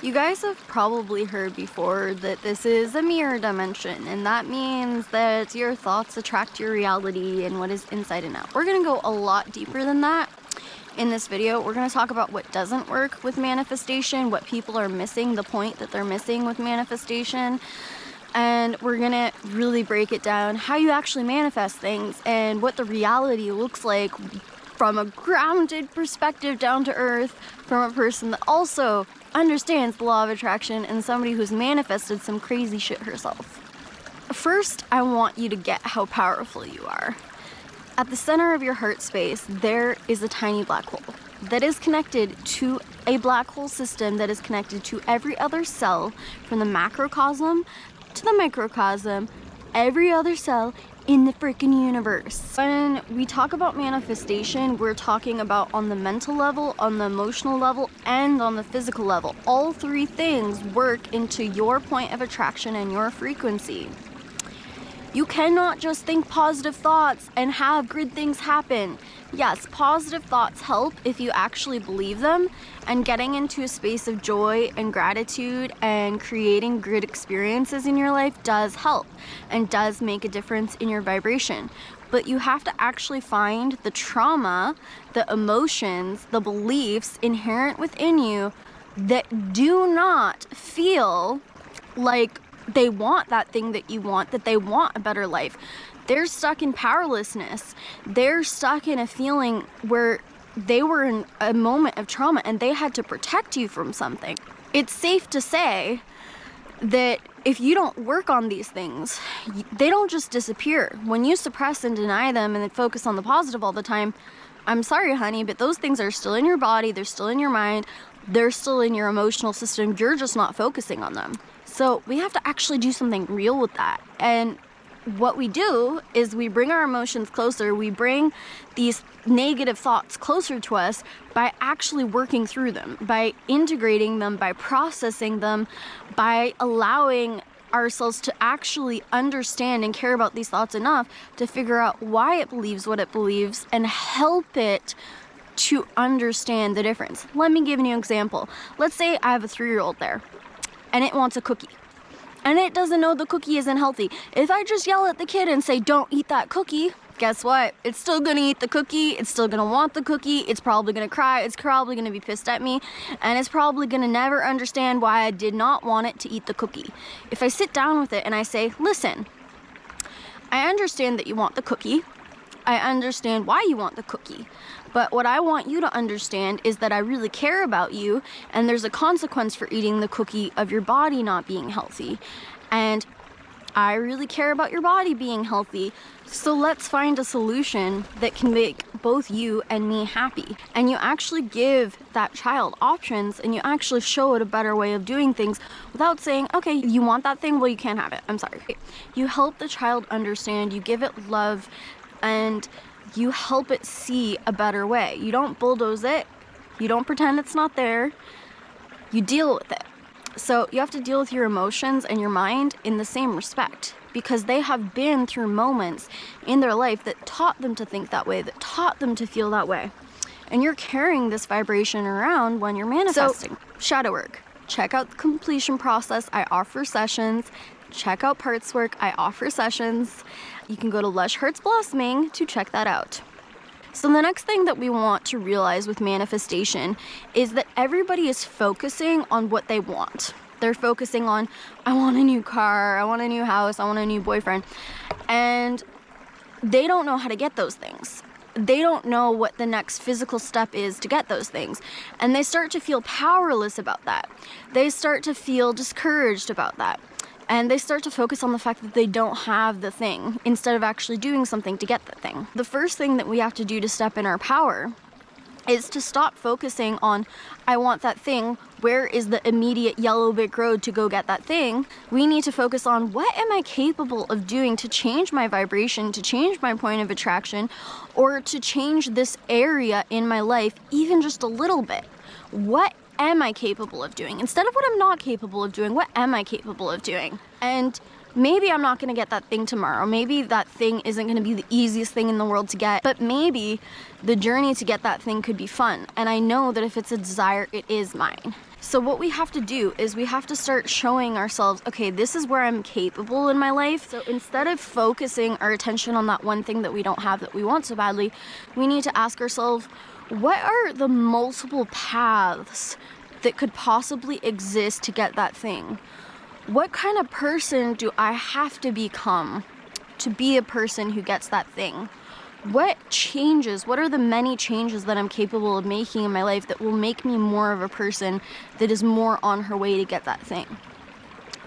You guys have probably heard before that this is a mirror dimension, and that means that your thoughts attract your reality and what is inside and out. We're gonna go a lot deeper than that in this video. We're gonna talk about what doesn't work with manifestation, what people are missing, the point that they're missing with manifestation, and we're gonna really break it down how you actually manifest things and what the reality looks like from a grounded perspective down to earth from a person that also understands the law of attraction and somebody who's manifested some crazy shit herself. First, I want you to get how powerful you are. At the center of your heart space, there is a tiny black hole that is connected to a black hole system that is connected to every other cell from the macrocosm to the microcosm, every other cell in the freaking universe. When we talk about manifestation, we're talking about on the mental level, on the emotional level, and on the physical level. All three things work into your point of attraction and your frequency. You cannot just think positive thoughts and have good things happen. Yes, positive thoughts help if you actually believe them, and getting into a space of joy and gratitude and creating good experiences in your life does help and does make a difference in your vibration. But you have to actually find the trauma, the emotions, the beliefs inherent within you that do not feel like they want that thing that you want, that they want a better life. They're stuck in powerlessness. They're stuck in a feeling where they were in a moment of trauma and they had to protect you from something. It's safe to say that if you don't work on these things, they don't just disappear. When you suppress and deny them and focus on the positive all the time, I'm sorry, honey, but those things are still in your body, they're still in your mind, they're still in your emotional system. You're just not focusing on them. So we have to actually do something real with that. And what we do is we bring our emotions closer, we bring these negative thoughts closer to us by actually working through them, by integrating them, by processing them, by allowing ourselves to actually understand and care about these thoughts enough to figure out why it believes what it believes and help it to understand the difference. Let me give you an example. Let's say I have a three year old there and it wants a cookie. And it doesn't know the cookie isn't healthy. If I just yell at the kid and say, don't eat that cookie, guess what? It's still gonna eat the cookie. It's still gonna want the cookie. It's probably gonna cry. It's probably gonna be pissed at me. And it's probably gonna never understand why I did not want it to eat the cookie. If I sit down with it and I say, listen, I understand that you want the cookie. I understand why you want the cookie. But what I want you to understand is that I really care about you, and there's a consequence for eating the cookie of your body not being healthy. And I really care about your body being healthy. So let's find a solution that can make both you and me happy. And you actually give that child options and you actually show it a better way of doing things without saying, okay, you want that thing? Well, you can't have it. I'm sorry. You help the child understand, you give it love, and you help it see a better way. You don't bulldoze it, you don't pretend it's not there, you deal with it. So you have to deal with your emotions and your mind in the same respect because they have been through moments in their life that taught them to think that way, that taught them to feel that way. And you're carrying this vibration around when you're manifesting. So, shadow work. Check out the completion process. I offer sessions. Check out parts work. I offer sessions you can go to Lush Hearts Blossoming to check that out. So, the next thing that we want to realize with manifestation is that everybody is focusing on what they want. They're focusing on, I want a new car, I want a new house, I want a new boyfriend. And they don't know how to get those things. They don't know what the next physical step is to get those things. And they start to feel powerless about that. They start to feel discouraged about that and they start to focus on the fact that they don't have the thing instead of actually doing something to get the thing. The first thing that we have to do to step in our power is to stop focusing on I want that thing. Where is the immediate yellow brick road to go get that thing? We need to focus on what am I capable of doing to change my vibration, to change my point of attraction, or to change this area in my life even just a little bit. What am I capable of doing? Instead of what I'm not capable of doing, what am I capable of doing? And maybe I'm not to get that thing tomorrow. Maybe that thing isn't to be the easiest thing in the world to get, but maybe the journey to get that thing could be fun. And I know that if it's a desire, it is mine. So, what we have to do is we have to start showing ourselves, okay, this is where I'm capable in my life. So, instead of focusing our attention on that one thing that we don't have that we want so badly, we need to ask ourselves, what are the multiple paths that could possibly exist to get that thing? what kind of person do I have to become to be a person who gets that thing? What changes, what are the many changes that I'm capable of making in my life that will make me more of a person that is more on her way to get that thing?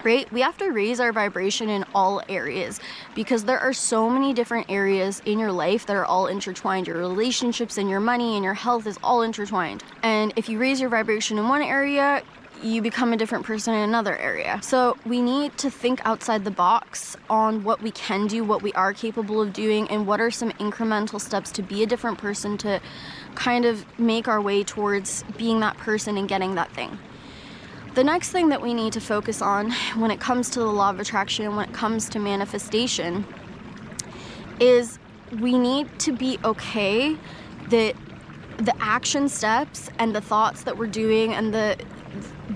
Right? We have to raise our vibration in all areas because there are so many different areas in your life that are all intertwined. Your relationships and your money and your health is all intertwined. And if you raise your vibration in one area, you become a different person in another area. So we need to think outside the box on what we can do, what we are capable of doing, and what are some incremental steps to be a different person to kind of make our way towards being that person and getting that thing. The next thing that we need to focus on when it comes to the law of attraction, when it comes to manifestation, is we need to be okay that the action steps and the thoughts that we're doing and the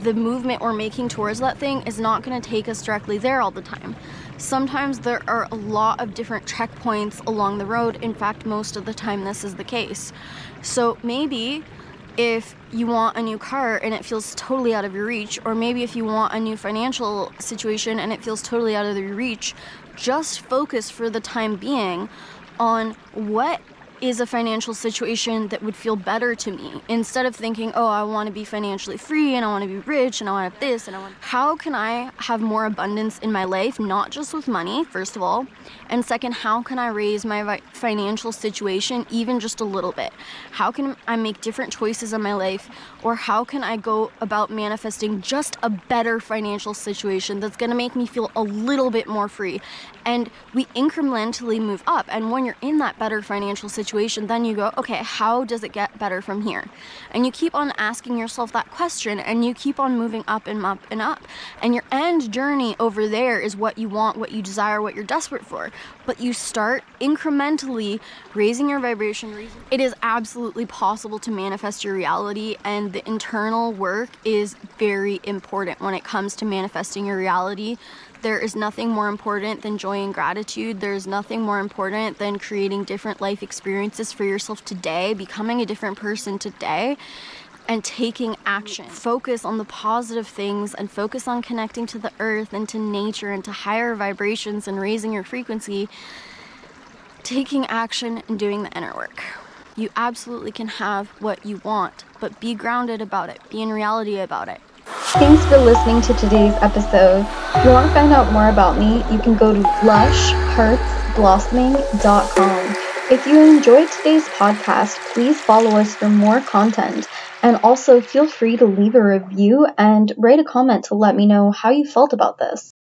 the movement we're making towards that thing is not going to take us directly there all the time. Sometimes there are a lot of different checkpoints along the road. In fact, most of the time, this is the case. So maybe if you want a new car and it feels totally out of your reach, or maybe if you want a new financial situation and it feels totally out of your reach, just focus for the time being on what is a financial situation that would feel better to me instead of thinking, oh, I want to be financially free and I want to be rich and I want to have this and I want. How can I have more abundance in my life, not just with money, first of all, and second, how can I raise my financial situation even just a little bit? How can I make different choices in my life, or how can I go about manifesting just a better financial situation that's going to make me feel a little bit more free? And we incrementally move up, and when you're in that better financial situation situation, then you go, okay, how does it get better from here? And you keep on asking yourself that question and you keep on moving up and up and up. And your end journey over there is what you want, what you desire, what you're desperate for. But you start incrementally raising your vibration. It is absolutely possible to manifest your reality, and the internal work is very important when it comes to manifesting your reality. There is nothing more important than joy and gratitude. There's nothing more important than creating different life experiences for yourself today, becoming a different person today and taking action. Focus on the positive things and focus on connecting to the earth and to nature and to higher vibrations and raising your frequency. Taking action and doing the inner work. You absolutely can have what you want, but be grounded about it, be in reality about it. Thanks for listening to today's episode. If you want to find out more about me, you can go to lushheartsblossoming.com. If you enjoyed today's podcast, please follow us for more content. And also feel free to leave a review and write a comment to let me know how you felt about this.